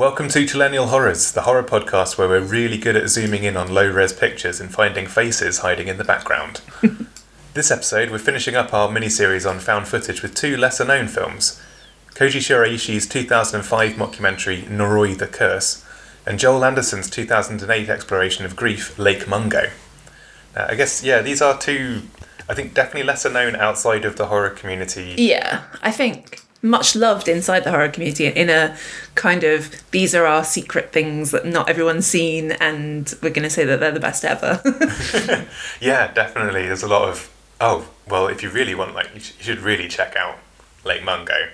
Welcome to Millennial Horrors, the horror podcast where we're really good at zooming in on low res pictures and finding faces hiding in the background. this episode, we're finishing up our mini series on found footage with two lesser known films Koji Shiraishi's 2005 mockumentary Noroi the Curse, and Joel Anderson's 2008 exploration of grief, Lake Mungo. Uh, I guess, yeah, these are two, I think, definitely lesser known outside of the horror community. Yeah, I think much loved inside the horror community in a kind of these are our secret things that not everyone's seen and we're going to say that they're the best ever. yeah, definitely. There's a lot of, oh, well, if you really want, like, you, sh- you should really check out Lake Mungo.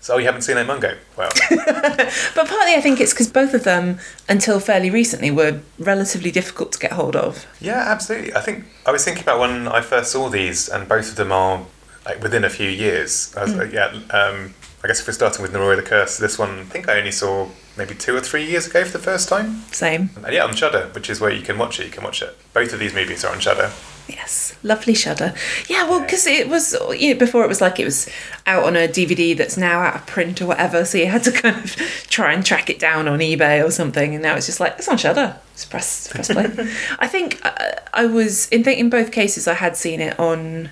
So, oh, you haven't seen Lake Mungo? Well, but partly I think it's because both of them, until fairly recently, were relatively difficult to get hold of. yeah, absolutely. I think I was thinking about when I first saw these, and both of them are like within a few years. I was like, yeah, um, I guess if we're starting with Noroi the Curse, this one I think I only saw maybe two or three years ago for the first time. Same. And yeah, on Shudder, which is where you can watch it. You can watch it. Both of these movies are on Shudder. Yes, lovely Shudder. Yeah, well, because it was you know, before it was like it was out on a DVD that's now out of print or whatever, so you had to kind of try and track it down on eBay or something, and now it's just like it's on Shudder. Just press press play. I think uh, I was in in both cases I had seen it on.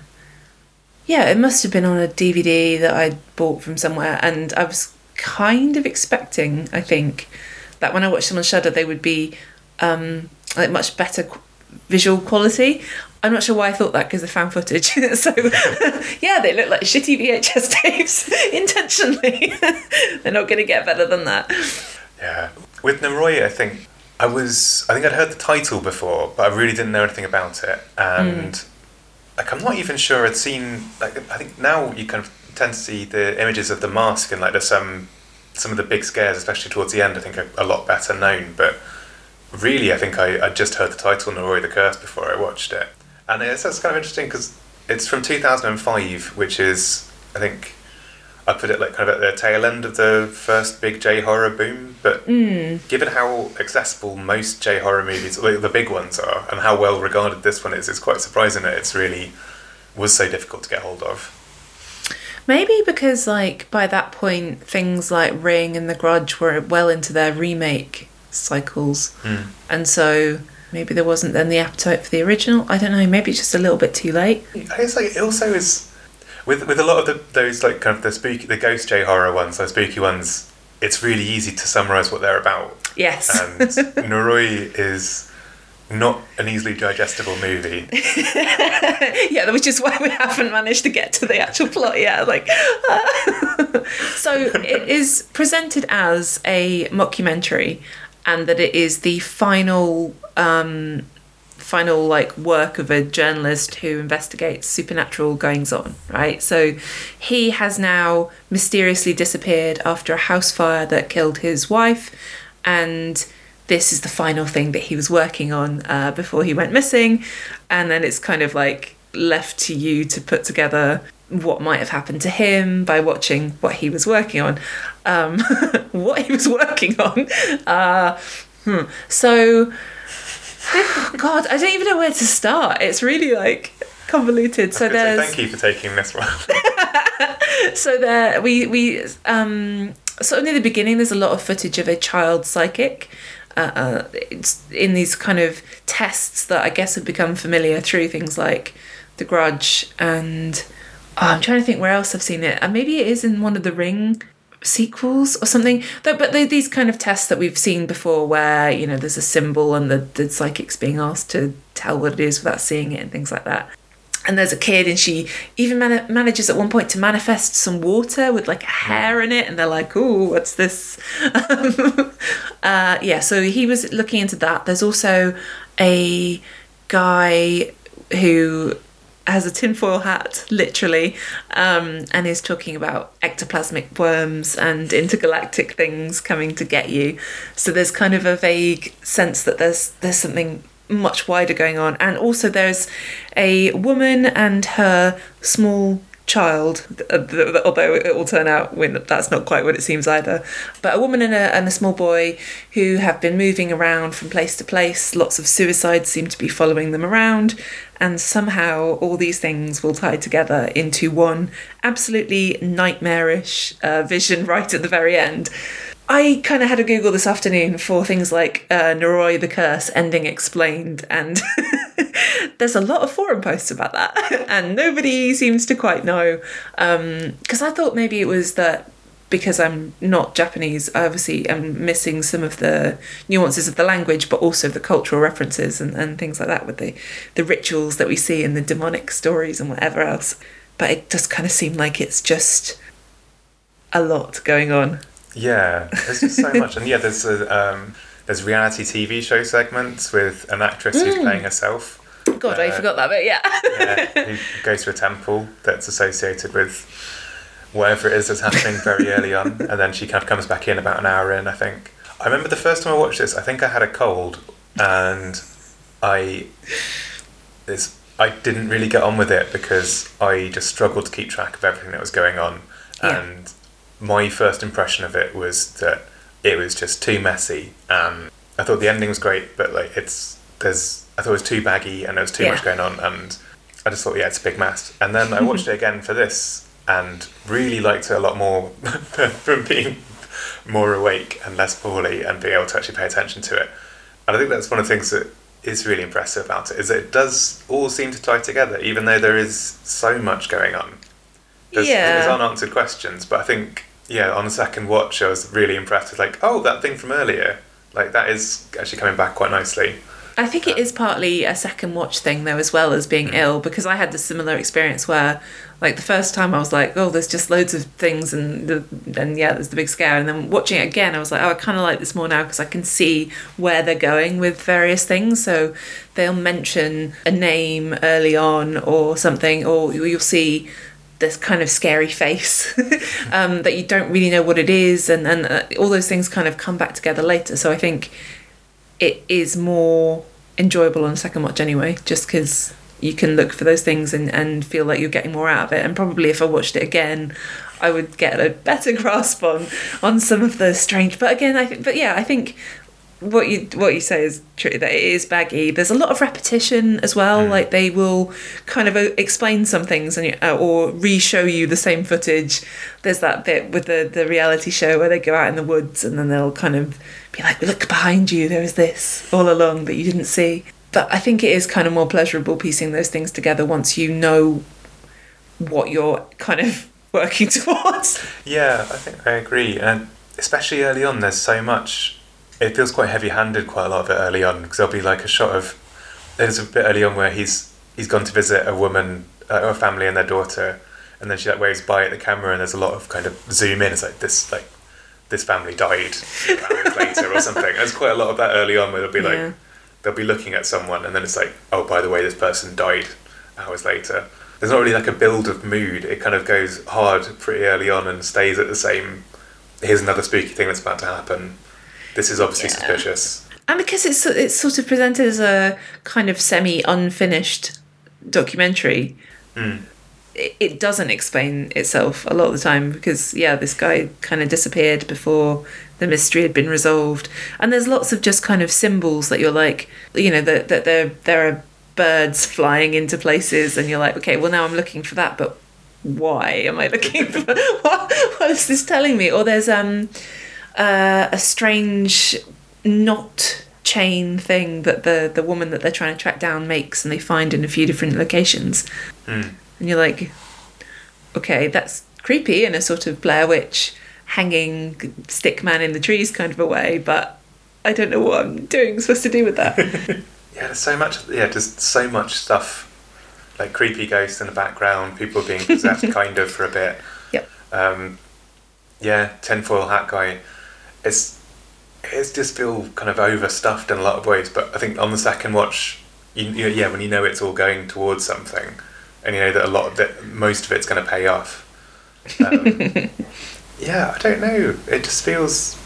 Yeah, it must have been on a DVD that I bought from somewhere, and I was kind of expecting. I think that when I watched them on Shudder, they would be um, like much better qu- visual quality. I'm not sure why I thought that because they found footage. so yeah, they look like shitty VHS tapes intentionally. They're not going to get better than that. Yeah. With Noroi, I think I was. I think I'd heard the title before, but I really didn't know anything about it, and like I'm not even sure I'd seen. Like I think now you kind of tend to see the images of the mask and like there's some some of the big scares, especially towards the end. I think are a lot better known, but really, I think I I just heard the title Noroi the Curse before I watched it, and it's that's kind of interesting because it's from 2005, which is I think. I put it like kind of at the tail end of the first big J horror boom, but hmm. given how accessible most J horror movies, like the big ones are, and how well regarded this one is, it's quite surprising that it's really was so difficult to get hold of. Maybe because like by that point things like Ring and The Grudge were well into their remake cycles, hmm. and so maybe there wasn't then the appetite for the original. I don't know. Maybe it's just a little bit too late. It's like it also is with with a lot of the, those like kind of the spooky, the ghost J horror ones, those spooky ones. It's really easy to summarize what they're about, Yes. and Noroi is not an easily digestible movie. yeah, which is why we haven't managed to get to the actual plot yet. Like, so it is presented as a mockumentary, and that it is the final, um, final like work of a journalist who investigates supernatural goings on. Right. So he has now mysteriously disappeared after a house fire that killed his wife, and this is the final thing that he was working on uh, before he went missing. And then it's kind of like left to you to put together what might have happened to him by watching what he was working on. Um, what he was working on. Uh, hmm. So, God, I don't even know where to start. It's really like convoluted. So there's thank you for taking this one. so there we we um sort of near the beginning there's a lot of footage of a child psychic uh, uh, it's in these kind of tests that I guess have become familiar through things like The Grudge and oh, I'm trying to think where else I've seen it and maybe it is in one of the Ring sequels or something. But they're these kind of tests that we've seen before where you know there's a symbol and the, the psychic's being asked to tell what it is without seeing it and things like that. And there's a kid and she even man- manages at one point to manifest some water with like a hair in it. And they're like oh what's this? Uh, yeah so he was looking into that. There's also a guy who has a tinfoil hat literally um, and is talking about ectoplasmic worms and intergalactic things coming to get you. So there's kind of a vague sense that there's there's something much wider going on. And also there's a woman and her small child th- th- although it will turn out when that's not quite what it seems either. But a woman and a, and a small boy who have been moving around from place to place lots of suicides seem to be following them around and somehow all these things will tie together into one absolutely nightmarish uh, vision right at the very end I kind of had a Google this afternoon for things like uh, the Curse ending explained, and there's a lot of forum posts about that, and nobody seems to quite know. Because I thought maybe it was that because I'm not Japanese, I obviously am missing some of the nuances of the language, but also the cultural references and, and things like that with the, the rituals that we see in the demonic stories and whatever else. But it does kind of seem like it's just a lot going on. Yeah, there's just so much, and yeah, there's a, um, there's reality TV show segments with an actress who's playing herself. God, I Uh, forgot that bit. Yeah. yeah, who goes to a temple that's associated with whatever it is that's happening very early on, and then she kind of comes back in about an hour in, I think. I remember the first time I watched this, I think I had a cold, and I this I didn't really get on with it because I just struggled to keep track of everything that was going on, Yeah. and my first impression of it was that it was just too messy. Um, I thought the ending was great, but like it's there's I thought it was too baggy and there was too much going on, and I just thought yeah, it's a big mess. And then I watched it again for this and really liked it a lot more from being more awake and less poorly and being able to actually pay attention to it. And I think that's one of the things that is really impressive about it is that it does all seem to tie together, even though there is so much going on. There's, Yeah. there's unanswered questions, but I think yeah, on the second watch, I was really impressed with like, oh, that thing from earlier, like that is actually coming back quite nicely. I think it um, is partly a second watch thing though, as well as being hmm. ill, because I had the similar experience where, like, the first time I was like, "Oh, there's just loads of things," and the, and yeah, there's the big scare. And then watching it again, I was like, "Oh, I kind of like this more now because I can see where they're going with various things." So they'll mention a name early on or something, or you'll see this kind of scary face um, that you don't really know what it is, and and uh, all those things kind of come back together later. So I think it is more enjoyable on a second watch anyway, just because you can look for those things and, and feel like you're getting more out of it. And probably if I watched it again, I would get a better grasp on on some of the strange. But again, I think, but yeah, I think what you what you say is true that it is baggy. There's a lot of repetition as well. Like they will kind of uh, explain some things and uh, or re-show you the same footage. There's that bit with the the reality show where they go out in the woods and then they'll kind of be like, "Look behind you. There is this all along that you didn't see." But I think it is kind of more pleasurable piecing those things together once you know what you're kind of working towards. Yeah, I think I agree, and especially early on, there's so much. It feels quite heavy-handed, quite a lot of it early on, because there'll be like a shot of. There's a bit early on where he's he's gone to visit a woman, uh, a family, and their daughter, and then she like waves by at the camera, and there's a lot of kind of zoom in. It's like this like this family died hours later or something. There's quite a lot of that early on where they'll be like Yeah. they'll be looking at someone, and then it's like, oh, by the way, this person died hours later. There's not really like a build of mood. It kind of goes hard pretty early on and stays at the same. Here's another spooky thing that's about to happen. This is obviously Yeah. suspicious. And because it's it's sort of presented as a kind of semi unfinished documentary, it, it doesn't explain itself a lot of the time because yeah, this guy kind of disappeared before the mystery had been resolved, and there's lots of just kind of symbols that you're like, you know, that that there there are birds flying into places, and you're like, okay, well now I'm looking for that, but why am I looking for what, what is this telling me? Or there's um uh, a strange knot chain thing that the the woman that they're trying to track down makes and they find in a few different locations Hmm. and you're like okay that's creepy in a sort of blair witch hanging stick man in the trees kind of a way but i don't know what i'm doing supposed to do with that Yeah, there's so much. Yeah, just so much stuff. Like creepy ghosts in the background, people being possessed, kind of for a bit. Yep. Um, yeah, tinfoil hat guy. It's it's just feel kind of overstuffed in a lot of ways. But I think on the second watch, you, you yeah, when you know it's all going towards something, and you know that a lot of it, most of it's going to pay off. Um, yeah, I don't know. It just feels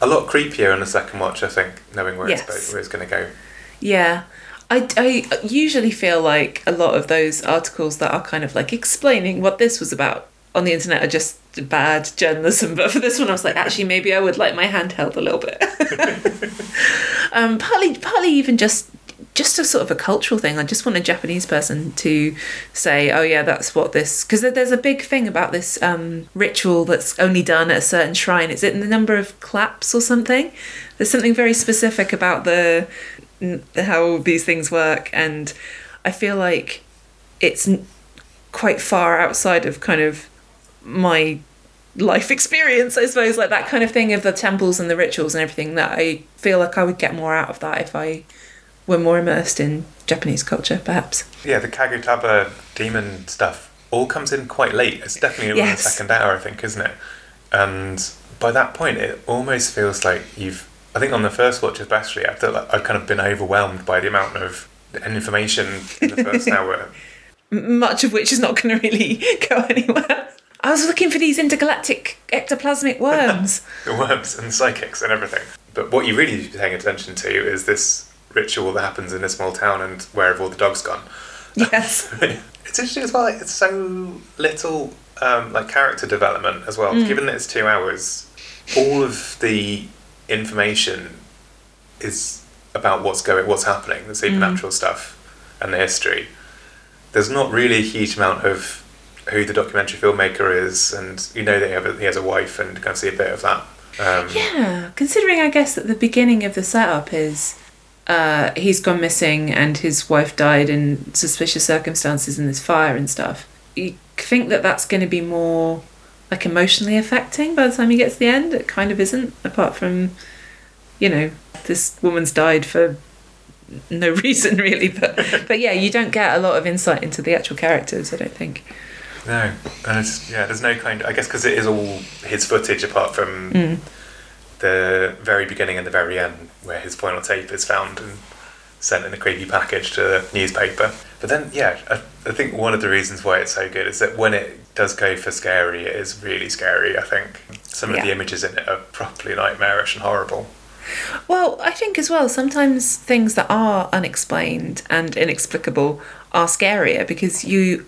a lot creepier on the second watch. I think knowing where Yes. it's where it's going to go. Yeah. I, I usually feel like a lot of those articles that are kind of like explaining what this was about on the internet are just bad journalism. But for this one, I was like, actually, maybe I would like my hand held a little bit. um, partly, partly even just just a sort of a cultural thing. I just want a Japanese person to say, "Oh yeah, that's what this." Because there's a big thing about this um, ritual that's only done at a certain shrine. Is it in the number of claps or something? There's something very specific about the how these things work, and I feel like it's quite far outside of kind of my life experience, I suppose, like that kind of thing of the temples and the rituals and everything. That I feel like I would get more out of that if I were more immersed in Japanese culture, perhaps. Yeah, the Kagutaba demon stuff all comes in quite late. It's definitely yes. in the second hour, I think, isn't it? And by that point, it almost feels like you've. I think on the first watch, especially, I felt like I've kind of been overwhelmed by the amount of information in the first hour. Much of which is not going to really go anywhere. I was looking for these intergalactic ectoplasmic worms. the worms and psychics and everything. But what you really need to be paying attention to is this ritual that happens in a small town and where have all the dogs gone. Yes. it's interesting as well. Like, it's so little um, like character development as well. Mm. Given that it's two hours, all of the information is about what's going, what's happening, the supernatural mm. stuff, and the history. There's not really a huge amount of who the documentary filmmaker is, and you know that he, he has a wife, and can see a bit of that. Um, yeah, considering I guess that the beginning of the setup is uh, he's gone missing and his wife died in suspicious circumstances in this fire and stuff. You think that that's going to be more like emotionally affecting by the time he gets to the end. It kind of isn't, apart from, you know, this woman's died for no reason really. But but yeah, you don't get a lot of insight into the actual characters. I don't think. No, and it's yeah. There's no kind. I guess because it is all his footage, apart from mm. the very beginning and the very end, where his final tape is found and sent in a creepy package to the newspaper. But then, yeah, I, I think one of the reasons why it's so good is that when it does go for scary, it is really scary. I think some of yeah. the images in it are properly nightmarish and horrible. Well, I think as well, sometimes things that are unexplained and inexplicable are scarier because you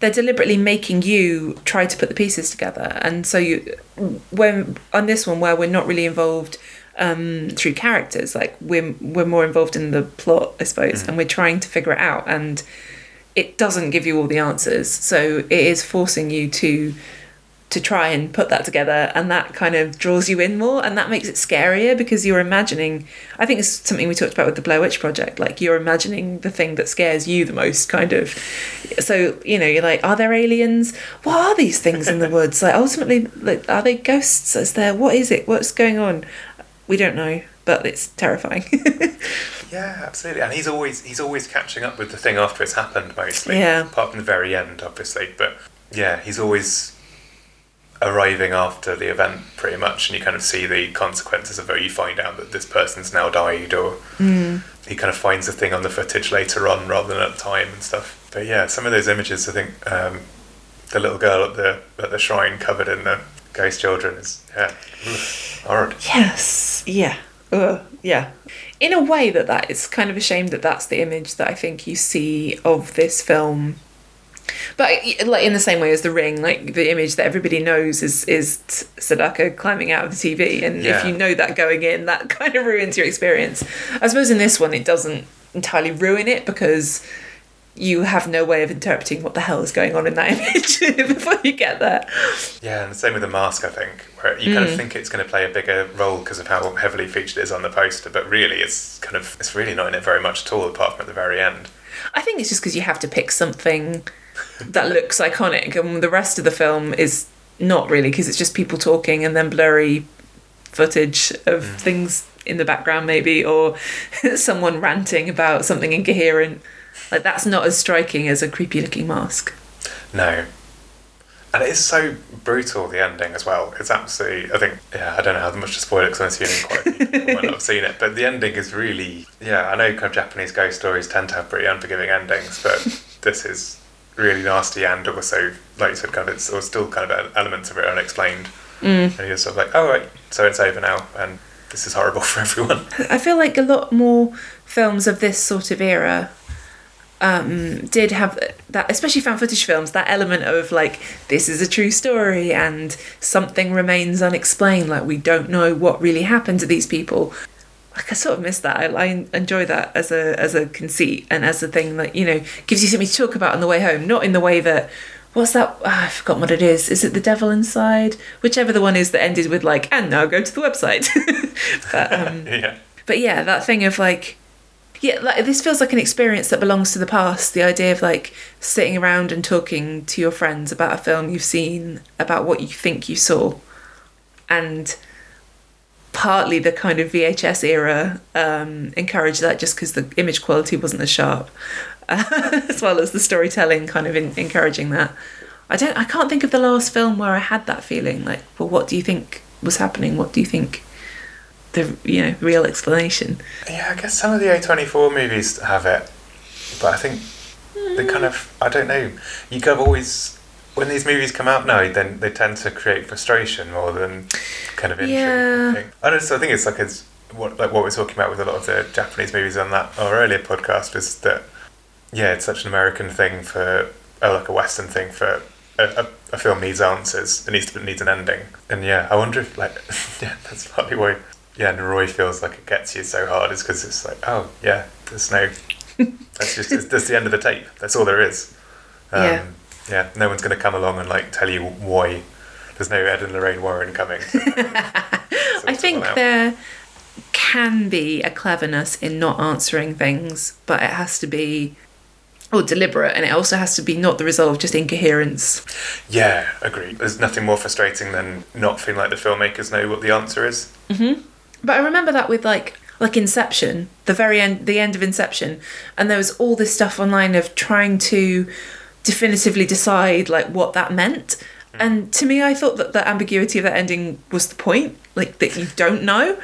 they're deliberately making you try to put the pieces together. And so you, when on this one where we're not really involved um, through characters, like we're we're more involved in the plot, I suppose, mm. and we're trying to figure it out. And it doesn't give you all the answers, so it is forcing you to to try and put that together and that kind of draws you in more and that makes it scarier because you're imagining i think it's something we talked about with the blair witch project like you're imagining the thing that scares you the most kind of. So you know you're like are there aliens? What are these things in the woods? Like ultimately like are they ghosts? Is there what is it? What's going on? We don't know but it's terrifying. Yeah absolutely. And he's always he's always catching up with the thing after it's happened mostly. Yeah. Apart from the very end obviously but yeah he's always arriving after the event pretty much and you kind of see the consequences of it. You find out that this person's now died or mm. he kind of finds the thing on the footage later on rather than at the time and stuff. But yeah some of those images i think um, the little girl at the at the shrine covered in the ghost children is yeah horrid. Yes. Yeah. Ugh, yeah. In a way that that is kind of a shame that that's the image that i think you see of this film but like in the same way as the ring, like the image that everybody knows is is Sadako climbing out of the TV, and yeah. if you know that going in, that kind of ruins your experience. I suppose in this one, it doesn't entirely ruin it because you have no way of interpreting what the hell is going on in that image before you get there. Yeah, and the same with the mask, I think, where you mm. kind of mm. think it's going to play a bigger role because of how heavily featured it is on the poster, but really it's kind of it's really not in it very much at all, apart from at the very end. I think it's just because you have to pick something that looks iconic, and the rest of the film is not really because it's just people talking and then blurry footage of mm. things in the background, maybe, or someone ranting about something incoherent. Like that's not as striking as a creepy looking mask. No. And it is so brutal, the ending as well. It's absolutely, I think, yeah, I don't know how much to spoil it because I'm assuming quite a few people might not have seen it. But the ending is really, yeah, I know kind of Japanese ghost stories tend to have pretty unforgiving endings, but this is really nasty and also, like you said, kind of it's or still kind of elements of it unexplained. Mm. And you're sort of like, oh right, so it's over now, and this is horrible for everyone. I feel like a lot more films of this sort of era um, did have that, especially found footage films, that element of like, this is a true story and something remains unexplained, like we don't know what really happened to these people. Like I sort of miss that. I, I enjoy that as a as a conceit and as a thing that you know gives you something to talk about on the way home. Not in the way that what's that? Oh, I've forgotten what it is. Is it the devil inside? Whichever the one is that ended with like and now go to the website. but um, yeah. but yeah, that thing of like yeah, like this feels like an experience that belongs to the past. The idea of like sitting around and talking to your friends about a film you've seen, about what you think you saw, and partly the kind of VHS era um, encouraged that just because the image quality wasn't as sharp, as well as the storytelling kind of in, encouraging that. I don't. I can't think of the last film where I had that feeling. Like, well, what do you think was happening? What do you think? The you know real explanation. Yeah, I guess some of the A24 movies have it, but I think the kind of, I don't know, you kind of always, when these movies come out now, then they tend to create frustration more than kind of intrigue. Yeah. I think. I don't so I think it's like it's what like what we're talking about with a lot of the Japanese movies on that our earlier podcast is that yeah, it's such an American thing for oh, like a Western thing for a, a, a film needs answers. It needs to needs an ending. And yeah, I wonder if like yeah, that's partly why yeah, Noroi feels like it gets you so hard is because it's like oh yeah, there's no that's just that's the end of the tape. That's all there is. Um, Yeah. Yeah, no one's going to come along and like tell you why. There's no Ed and Lorraine Warren coming. So I think there can be a cleverness in not answering things, but it has to be or deliberate and it also has to be not the result of just incoherence. Yeah, agreed. There's nothing more frustrating than not feeling like the filmmakers know what the answer is. Mm-hmm. But I remember that with like like Inception, the very end the end of Inception, and there was all this stuff online of trying to definitively decide like what that meant. And to me I thought that the ambiguity of that ending was the point, like that you don't know.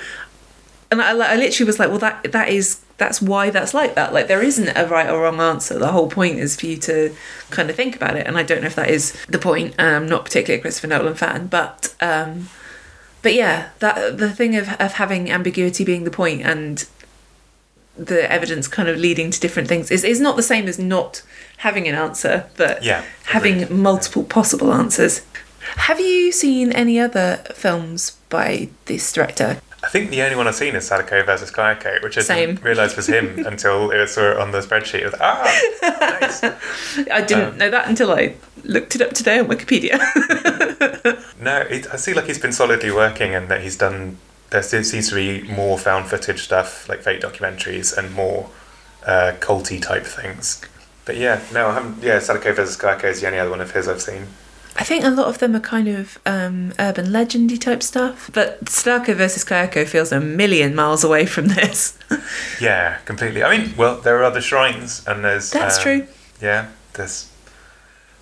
And I, I literally was like, well that that is that's why that's like that. Like there isn't a right or wrong answer. The whole point is for you to kind of think about it. And I don't know if that is the point. I'm not particularly a Christopher Nolan fan, but um but yeah, that the thing of, of having ambiguity being the point and the evidence kind of leading to different things is, is not the same as not having an answer, but Yeah, having agreed. multiple possible answers. Have you seen any other films by this director? I think the only one I've seen is Sadako versus Kayako, which I Same. didn't realise was him until it was on the spreadsheet. I was like, ah, nice. I didn't Um, know that until I looked it up today on Wikipedia. No, it, I see like he's been solidly working and that he's done. There seems to be more found footage stuff, like fake documentaries, and more uh, culty type things. But yeah, no, I haven't. Yeah, Sadako vs. Kayako is the only other one of his I've seen. I think a lot of them are kind of um, urban legendy type stuff, but Sadako versus Kayako feels a million miles away from this. Yeah, completely. I mean, well, there are other shrines, and there's. That's um, true. Yeah, there's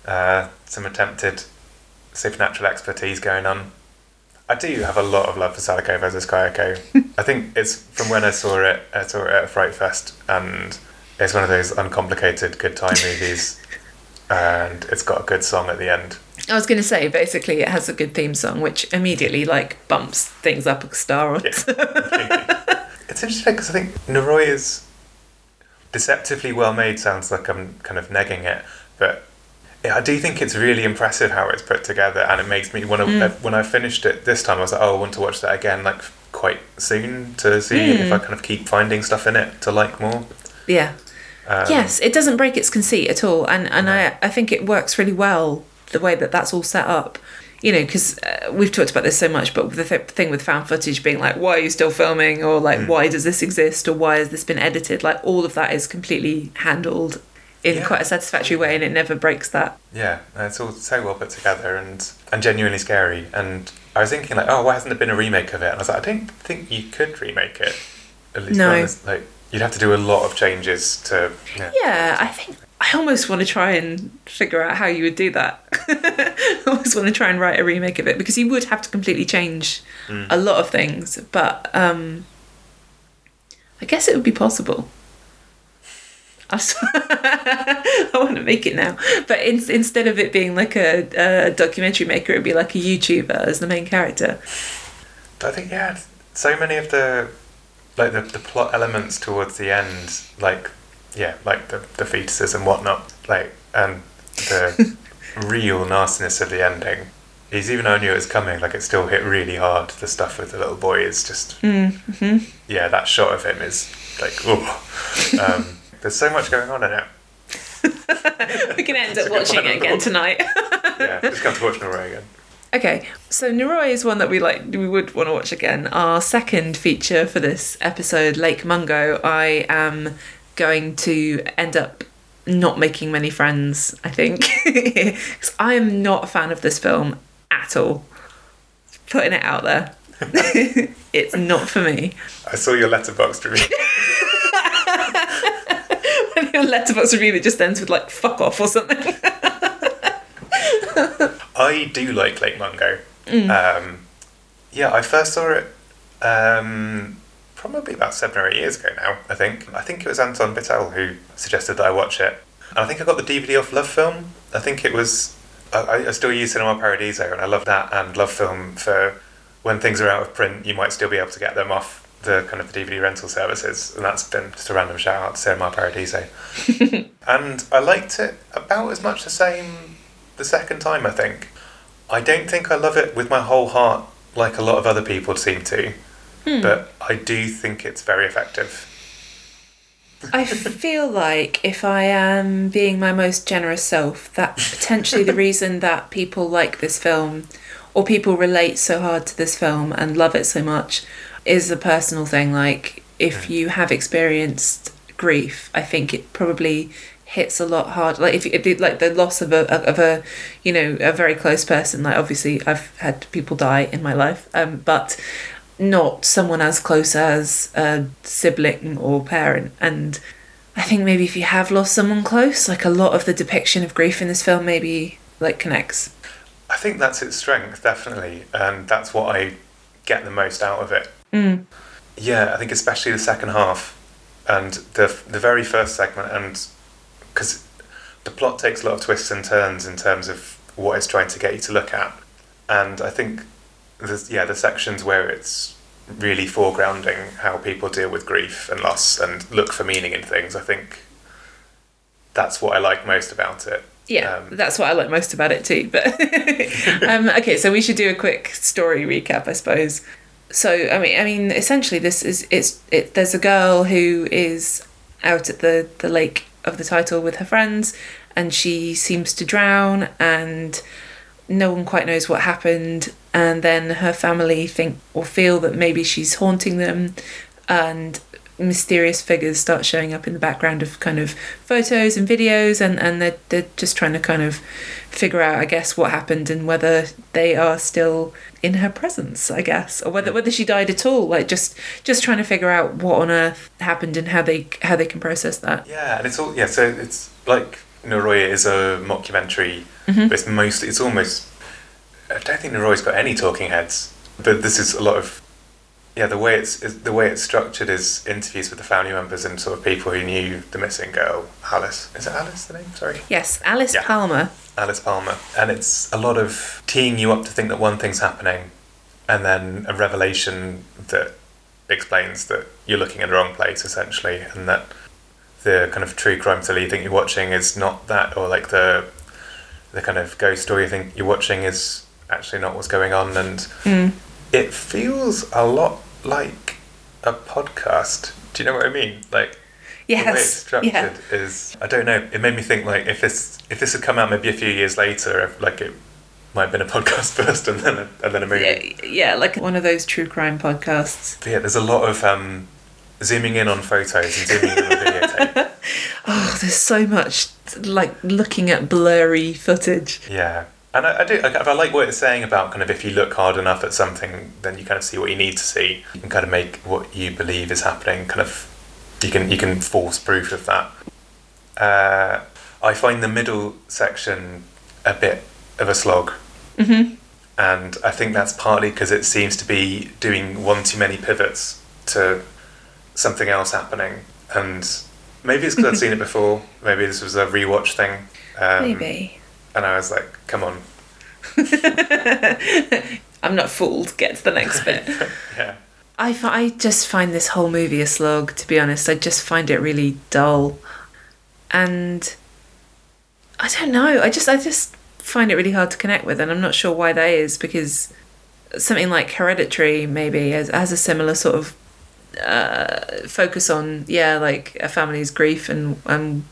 uh, some attempted supernatural expertise going on. I do have a lot of love for Sadako versus Kayako. I think it's from when I saw it, I saw it at FrightFest, and it's one of those uncomplicated good time movies, and it's got a good song at the end. I was going to say, basically, it has a good theme song, which immediately like bumps things up a star. Or Yeah. it's interesting because I think Noroi is deceptively well made. Sounds like I'm kind of negging it, but I do think it's really impressive how it's put together, and it makes me want to. When I finished it this time, I was like, oh, I want to watch that again, like quite soon to see if I kind of keep finding stuff in it to like more. yeah. Um, yes, it doesn't break its conceit at all, and and I I think it works really well the way that that's all set up. You know, because uh, we've talked about this so much, but the th- thing with found footage being like, why are you still filming, or like, why does this exist, or why has this been edited? Like, all of that is completely handled in Yeah. quite a satisfactory way, and it never breaks that. Yeah, it's all so well put together and and genuinely scary. And I was thinking like, oh, why hasn't there been a remake of it? And I was like, I don't think you could remake it. At least No. as- like you'd have to do a lot of changes to. Yeah. Yeah, I think I almost want to try and figure out how you would do that. I almost want to try and write a remake of it because you would have to completely change a lot of things, but um, I guess it would be possible. I want to make it now, but in, instead of it being like a, a documentary maker, it'd be like a YouTuber as the main character. But I think yeah, so many of the like the, the plot elements towards the end, like yeah, like the the fetuses and whatnot, like and the real nastiness of the ending Is even though I knew it was coming, like it still hit really hard. The stuff with the little boy is just Mm-hmm. yeah. That shot of him is like oh. Um, there's so much going on in it. we can end up watching it again tonight. Yeah, just come to watch Noroi again. Okay, so Noroi is one that we like. We would want to watch again. Our second feature for this episode, Lake Mungo. I am going to end up not making many friends. I think because I am not a fan of this film at all. Putting it out there, it's not for me. I saw your Letterboxd review. Letterboxd review that just ends with like "fuck off" or something. I do like Lake Mungo. Mm. Um, yeah, I first saw it um, probably about seven or eight years ago now. I think. I think it was Anton Bitel who suggested that I watch it, and I think I got the DVD off LoveFilm. I think it was. I, I still use Cinema Paradiso, and I love that and LoveFilm for when things are out of print. You might still be able to get them off the kind of the DVD rental services, and that's been just a random shout out to Cinema Paradiso. and I liked it about as much the same the second time, I think. I don't think I love it with my whole heart like a lot of other people seem to, hmm. but I do think it's very effective. I feel like if I am being my most generous self, that potentially the reason that people like this film or people relate so hard to this film and love it so much is a personal thing. Like, if you have experienced grief, I think it probably hits a lot hard like if it like the loss of a of a you know a very close person like obviously I've had people die in my life um but not someone as close as a sibling or parent. And I think maybe if you have lost someone close, like a lot of the depiction of grief in this film maybe like connects. I think that's its strength, definitely, and that's what I get the most out of it. Mm. Yeah, I think especially the second half and the the very first segment, and because the plot takes a lot of twists and turns in terms of what it's trying to get you to look at, and I think there's yeah the sections where it's really foregrounding how people deal with grief and loss and look for meaning in things. I think that's what I like most about it. Yeah, Um, that's what I like most about it too. But um, okay, so we should do a quick story recap, I suppose. So I mean, I mean, essentially, this is it's it. There's a girl who is out at the the lake of the title with her friends, and she seems to drown, and no one quite knows what happened. And then her family think or feel that maybe she's haunting them, and mysterious figures start showing up in the background of kind of photos and videos and, and they're, they're just trying to kind of figure out I guess what happened and whether they are still in her presence I guess or whether whether she died at all like just just trying to figure out what on earth happened and how they how they can process that Yeah, and it's all yeah. So it's like Noroi is a mockumentary, mm-hmm. but it's mostly it's almost. I don't think Noroi's got any talking heads, but this is a lot of. Yeah, the way it's is- the way it's structured is interviews with the family members and sort of people who knew the missing girl, Alice. Is it Alice the name? Sorry, yes Alice Yeah. Palmer Alice Palmer, and it's a lot of teeing you up to think that one thing's happening, and then a revelation that explains that you're looking in the wrong place essentially, and that the kind of true crime thriller you think you're watching is not that, or like the the kind of ghost story you think you're watching is actually not what's going on, and Mm. it feels a lot like a podcast. Do you know what I mean? Like the way it's structured yeah is I don't know. It made me think like if this if this had come out maybe a few years later, if, like it might have been a podcast first and then a, and then a movie. yeah, yeah like one of those true crime podcasts But yeah, there's a lot of um, zooming in on photos and zooming in on videotape. oh there's so much like looking at blurry footage Yeah. And I, I do. I, I like what it's saying about kind of if you look hard enough at something, then you kind of see what you need to see. You can kind of make what you believe is happening. Kind of, you can you can force proof of that. Uh, I find the middle section a bit of a slog, mm-hmm. and I think that's partly because it seems to be doing one too many pivots to something else happening, and maybe it's because I'd seen it before. Maybe this was a rewatch thing. Um, maybe And I was like, come on, I'm not fooled. Get to the next bit. yeah. I, I just find this whole movie a slog, to be honest. I just find it really dull. And I don't know. I just I just find it really hard to connect with, and I'm not sure why that is because something like Hereditary maybe has, has a similar sort of uh, focus on yeah like a family's grief and and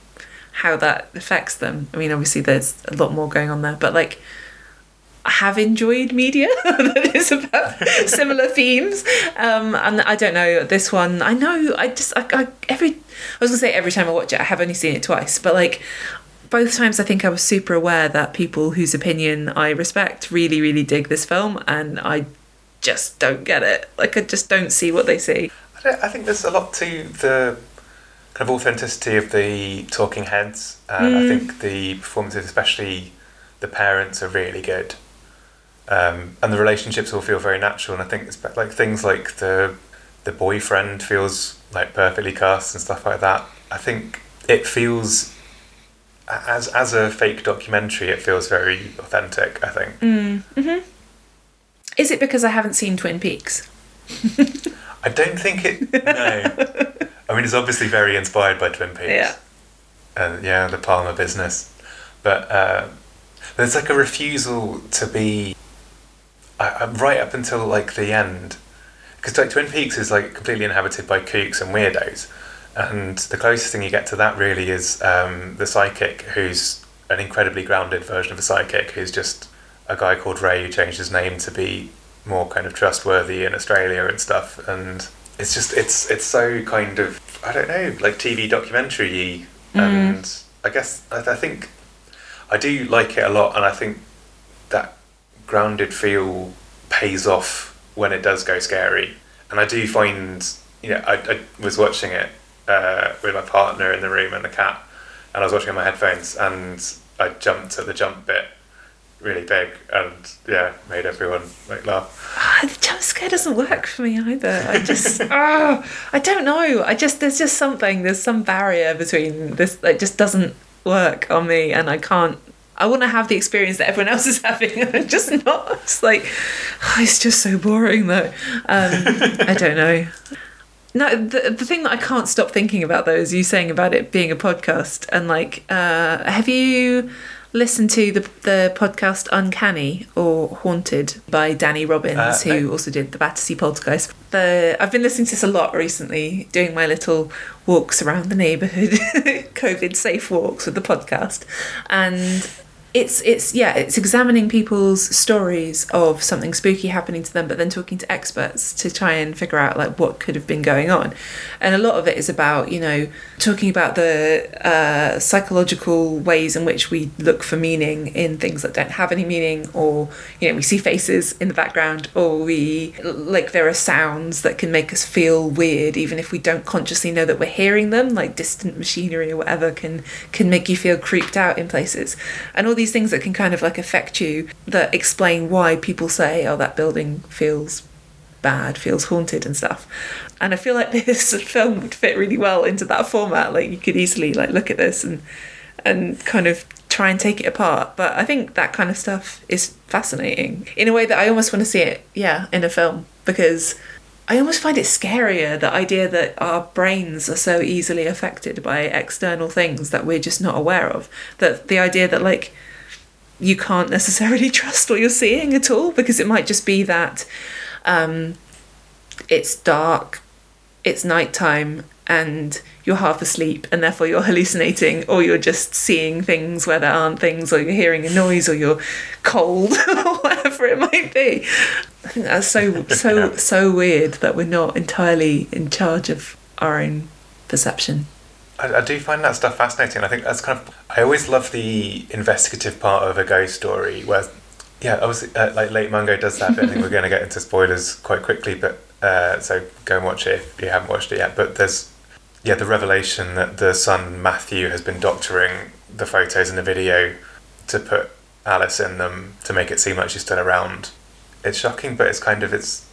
how that affects them. I mean, obviously there's a lot more going on there, but like I have enjoyed media that is about similar themes. Um, and I don't know this one. I know I just I, I every I was gonna say every time I watch it, I have only seen it twice, but like both times I think I was super aware that people whose opinion I respect really really dig this film, and I just don't get it. Like I just don't see what they see. I, don't, I think there's a lot to the kind of authenticity of the talking heads. Uh, I think the performances, especially the parents, are really good. Um, and the relationships all feel very natural. And I think it's like things like the the boyfriend feels like perfectly cast and stuff like that. I think it feels as as a fake documentary, it feels very authentic. I think. Is it because I haven't seen Twin Peaks? I don't think it. No, I mean it's obviously very inspired by Twin Peaks. Yeah. and yeah, the Palmer business. But uh, there's like a refusal to be uh, uh, right up until like the end, because like Twin Peaks is like completely inhabited by kooks and weirdos, and the closest thing you get to that really is um, the psychic, who's an incredibly grounded version of a psychic, who's just a guy called Ray who changed his name to be more kind of trustworthy in Australia and stuff, and it's just it's it's so kind of I don't know like TV documentary and I guess I, I think I do like it a lot, and I think that grounded feel pays off when it does go scary. And I do find, you know, I, I was watching it uh, with my partner in the room and the cat, and I was watching on my headphones, and I jumped at the jump bit really big, and yeah, made everyone like laugh. Ah, the jump scare doesn't work for me either. I just, ah, I don't know. I just, there's just something, there's some barrier between this that just doesn't work on me, and I can't. I want to have the experience that everyone else is having, and I'm just not. It's like, oh, it's just so boring though. Um, I don't know. No, the, the thing that I can't stop thinking about though is you saying about it being a podcast, and like, uh, have you listened to the the podcast Uncanny or Haunted by Danny Robins, Uh, who no. also did the Battersea Poltergeist? The I've been listening to this a lot recently, doing my little walks around the neighbourhood, COVID safe walks with the podcast, and it's it's yeah it's examining people's stories of something spooky happening to them but then talking to experts to try and figure out like what could have been going on. And a lot of it is about you know talking about the uh, psychological ways in which we look for meaning in things that don't have any meaning or you know we see faces in the background or we like there are sounds that can make us feel weird even if we don't consciously know that we're hearing them like distant machinery or whatever can can make you feel creeped out in places. And all these things that can kind of like affect you that explain why people say oh that building feels bad feels haunted and stuff. And i feel like this film would fit really well into that format. Like you could easily like look at this and and kind of try and take it apart. But i think that kind of stuff is fascinating in a way that i almost want to see it yeah in a film because I almost find it scarier the idea that our brains are so easily affected by external things that we're just not aware of. That the idea that like you can't necessarily trust what you're seeing at all because it might just be that um, it's dark, it's nighttime, and you're half asleep, and therefore you're hallucinating, or you're just seeing things where there aren't things, or you're hearing a noise, or you're cold, or whatever it might be. I think that's so so so weird that we're not entirely in charge of our own perception. I, I do find that stuff fascinating. I think that's kind of. I always love the investigative part of a ghost story where, yeah, obviously, uh, like Lake Mungo does that. But I think we're going to get into spoilers quite quickly. But uh, so go and watch it if you haven't watched it yet. But there's, yeah, the revelation that the son Matthew has been doctoring the photos and the video to put Alice in them to make it seem like she's still around. It's shocking, but it's kind of it's.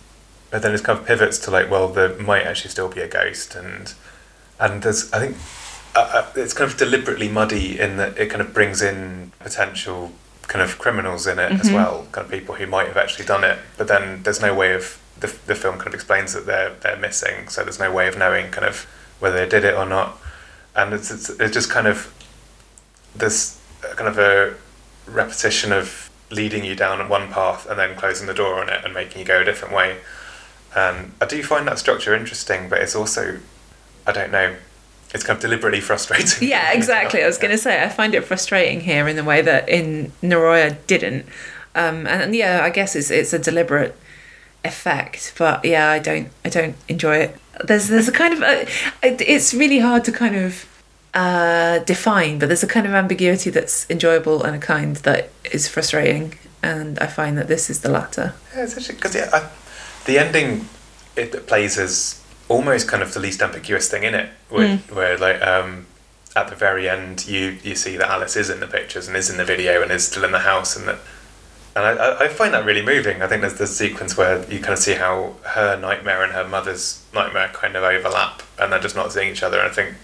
But then it kind of pivots to like, well, there might actually still be a ghost, and and there's I think uh, uh, it's kind of deliberately muddy in that it kind of brings in potential kind of criminals in it as Mhm. well, kind of people who might have actually done it, but then there's no way of the, the film kind of explains that they're they're missing, so there's no way of knowing kind of whether they did it or not, and it's it's, it's just kind of this kind of a repetition of leading you down one path and then closing the door on it and making you go a different way. And I do find that structure interesting, but it's also, I don't know, it's kind of deliberately frustrating. Yeah, exactly. I was going to say I find it frustrating here in the way that in Noroi didn't. Um, and, yeah, I guess it's it's a deliberate effect, but yeah, I don't I don't enjoy it. There's there's a kind of uh, it- it's really hard to kind of uh, define, but there's a kind of ambiguity that's enjoyable and a kind that is frustrating, and I find that this is the latter. Yeah, it's actually because yeah, I, the ending it plays as almost kind of the least ambiguous thing in it, where, where like um, at the very end you you see that Alice is in the pictures and is in the video and is still in the house and that. And I, I- find that really moving. I think there's this sequence where you kind of see how her nightmare and her mother's nightmare kind of overlap, and they're just not seeing each other. And I think,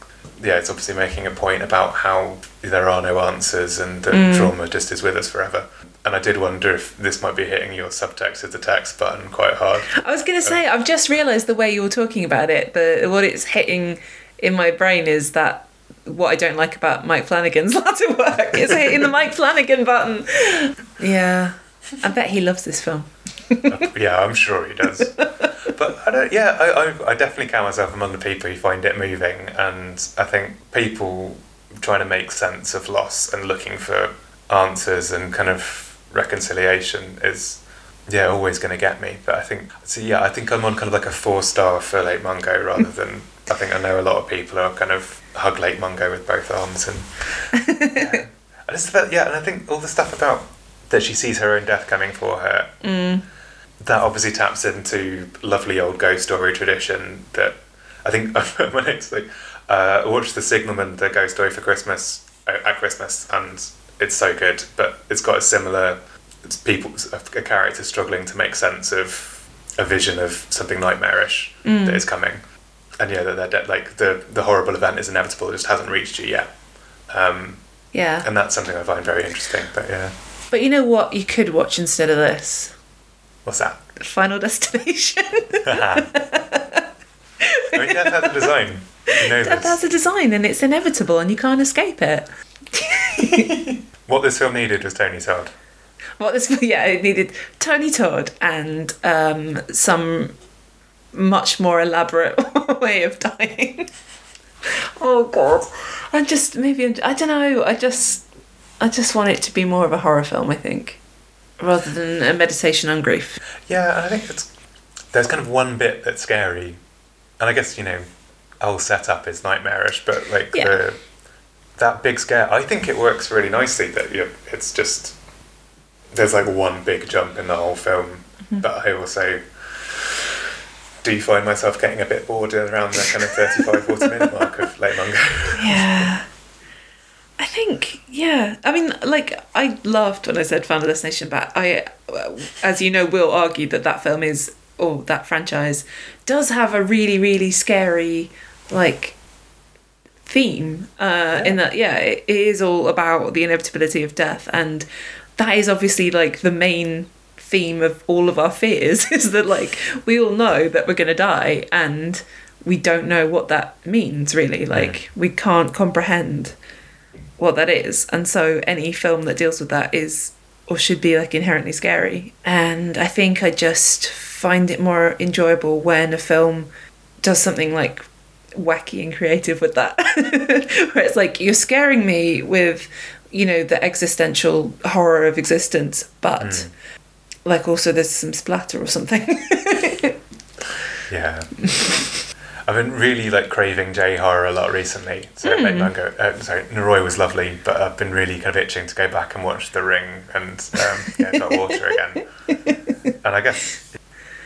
yeah, it's obviously making a point about how there are no answers and that trauma just is with us forever. And I did wonder if this might be hitting your subtext as the text button quite hard. I was going to say um, I've just realised the way you were talking about it, the what it's hitting in my brain is that what I don't like about Mike Flanagan's latter work. is hitting the Mike Flanagan button. Yeah, I bet he loves this film. yeah, I'm sure he does. But I don't. Yeah, I, I, I definitely count myself among the people who find it moving, and I think people trying to make sense of loss and looking for answers and kind of reconciliation is yeah always going to get me. But I think so. Yeah, I think I'm on kind of like a four star for Lake Mungo rather than. I think I know a lot of people who are kind of hug Lake Mungo with both arms and. Yeah. And it's about, yeah, and I think all the stuff about that she sees her own death coming for her that obviously taps into lovely old ghost story tradition that I think when it's like uh, I watched the Signalman the ghost story for Christmas uh, at Christmas and it's so good but it's got a similar it's people a character struggling to make sense of a vision of something nightmarish that is coming and yeah that they're dead like the the horrible event is inevitable it just hasn't reached you yet um, Yeah, and that's something I find very interesting but yeah but you know what? You could watch instead of this what's that Final Destination. I mean, Death has a design. You know that this. has a design, and it's inevitable, and you can't escape it. What this film needed was Tony Todd. What this? Yeah, it needed Tony Todd and um, some much more elaborate way of dying. oh God, I just maybe I'm- I don't know. I just I just want it to be more of a horror film. I think rather than a meditation on grief. Yeah, and I think it's there's kind of one bit that's scary, and I guess you know, whole setup is nightmarish, but like Yeah. the that big scare, I think it works really nicely. That you, it's just there's like one big jump in the whole film, Mm-hmm. but I also do find myself getting a bit bored around the kind of 35 40 minute mark of Lake Mungo. Yeah. I think, yeah. I mean, like, I laughed when I said Final Destination, but I, as you know, will argue that that film is, or that franchise, does have a really, really scary, like, theme. Uh, In that, yeah, it, it is all about the inevitability of death. And that is obviously, like, the main theme of all of our fears is that, like, we all know that we're going to die and we don't know what that means, really. Like, we can't comprehend what that is. And so any film that deals with that is or should be like inherently scary. And I think I just find it more enjoyable when a film does something like wacky and creative with that. Where it's like you're scaring me with, you know, the existential horror of existence, but like also there's some splatter or something. Yeah. I've been really like craving J horror a lot recently. So Lake Mungo, uh, sorry, Noroi was lovely, but I've been really kind of itching to go back and watch The Ring and um, yeah, Dark Water again. And I guess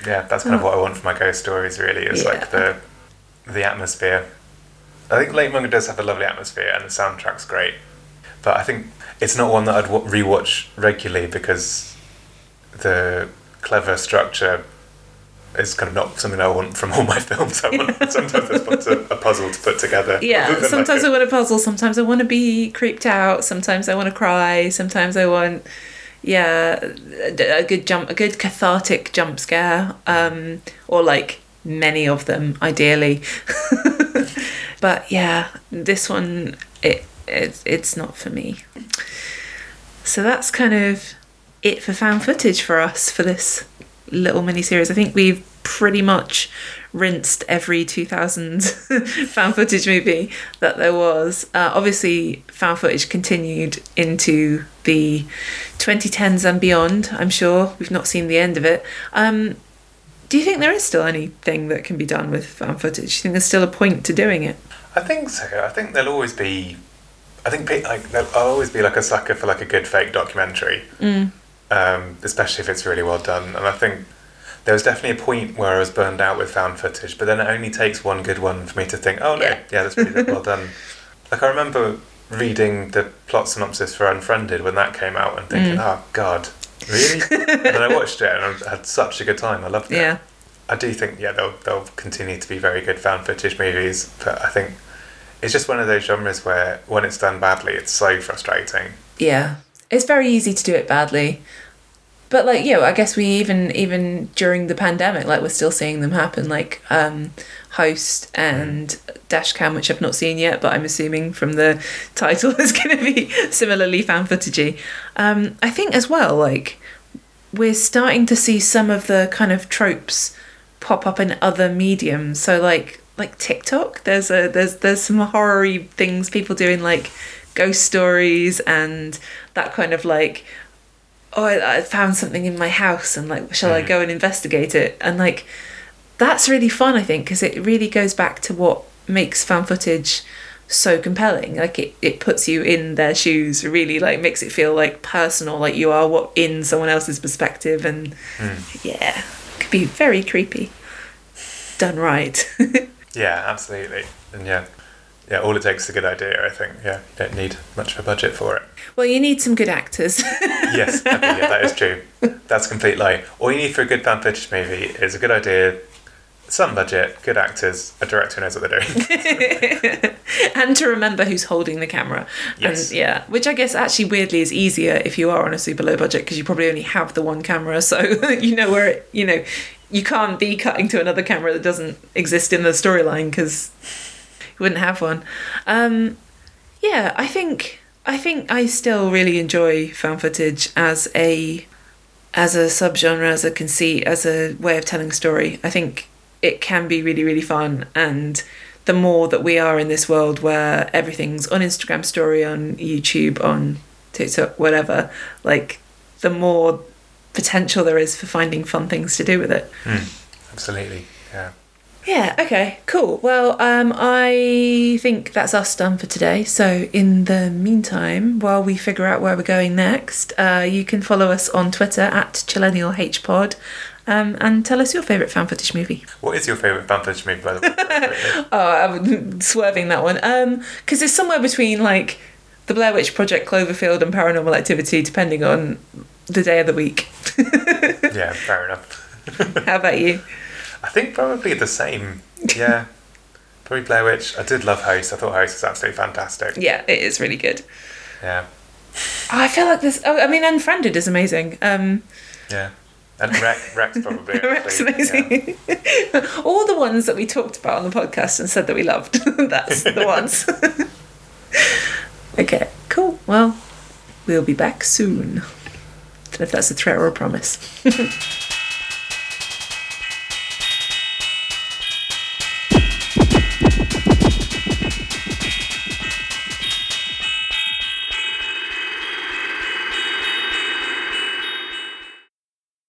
yeah, that's kind of what I want for my ghost stories. Really, is like the the atmosphere. I think Lake Mungo does have a lovely atmosphere, and the soundtrack's great. But I think it's not one that I'd wa- rewatch regularly because the clever structure is kind of not something I want from all my films. I want sometimes I want a, a puzzle to put together. Yeah, sometimes I like want a puzzle, sometimes I want to be creeped out, sometimes I want to cry, sometimes I want yeah, a a good jump a good cathartic jump scare um or like many of them ideally. but yeah, this one it, it it's not for me. so that's kind of it for found footage for us for this little mini series. I think we've pretty much rinsed every 2000 found footage movie that there was. Uh, obviously, found footage continued into the 2010s and beyond. I'm sure we've not seen the end of it. Um, do you think there is still anything that can be done with found footage? Do you think there's still a point to doing it? I think so. I think there'll always be. I think like there'll always be like a sucker for like a good fake documentary, Mm. um, especially if it's really well done. And I think there was definitely a point where I was burned out with found footage, but then it only takes one good one for me to think, oh no, Yeah. yeah, that's really well done. Like I remember reading the plot synopsis for Unfriended when that came out and thinking, Mm. oh god, really? and then I watched it and I had such a good time. I loved it. Yeah. I do think yeah they'll they'll continue to be very good found footage movies, but I think it's just one of those genres where when it's done badly, it's so frustrating. Yeah. It's very easy to do it badly. But like, yeah, I guess we even even during the pandemic, like we're still seeing them happen, like um Host and Dashcam, which I've not seen yet, but I'm assuming from the title is gonna be similarly found footagey. Um, I think as well, like we're starting to see some of the kind of tropes pop up in other mediums. So like like TikTok, there's a there's there's some horror things people doing like ghost stories and that kind of like oh I, I found something in my house and like shall I Mm. go and investigate it and like that's really fun I think because it really goes back to what makes found footage so compelling like it, it puts you in their shoes really like makes it feel like personal like you are what in someone else's perspective and Mm. yeah could be very creepy done right Yeah, absolutely, and yeah, yeah. All it takes is a good idea. I think. Yeah, you don't need much of a budget for it. well you need some good actors Yes, yeah, that is true. That's a complete lie. All you need for a good found footage movie is a good idea, some budget, good actors, a director who knows what they're doing. and to remember who's holding the camera. Yes. And yeah, which I guess actually weirdly is easier if you are on a super low budget because you probably only have the one camera, so you know where it, you know you can't be cutting to another camera that doesn't exist in the storyline because you wouldn't have one. Um, yeah, I think I think I still really enjoy found footage as a as a subgenre, as a conceit, as a way of telling story. I think it can be really, really fun. And the more that we are in this world where everything's on Instagram story, on YouTube, on TikTok, whatever, like the more potential there is for finding fun things to do with it. Absolutely. Yeah. Yeah, okay, cool. Well, um, I think that's us done for today. So, in the meantime, while we figure out where we're going next, uh, you can follow us on Twitter at ChillennialHPod um, and tell us your favourite found footage movie. What is your favourite found footage movie, by the way? Oh, I'm swerving that one. Because it's somewhere between like the Blair Witch Project, Cloverfield, and Paranormal Activity, depending on the day of the week. yeah, fair enough. How about you? I think probably the same. Yeah. probably Blair Witch. I did love Host. I thought Host was absolutely fantastic. Yeah, it is really good. Yeah. Oh, I feel like this. Oh, I mean, Unfriended is amazing. Um, Yeah. And Rex, Rex probably. Rex amazing. All the ones that we talked about on the podcast and said that we loved. That's the ones. okay, cool. Well, we'll be back soon. Don't know if that's a threat or a promise.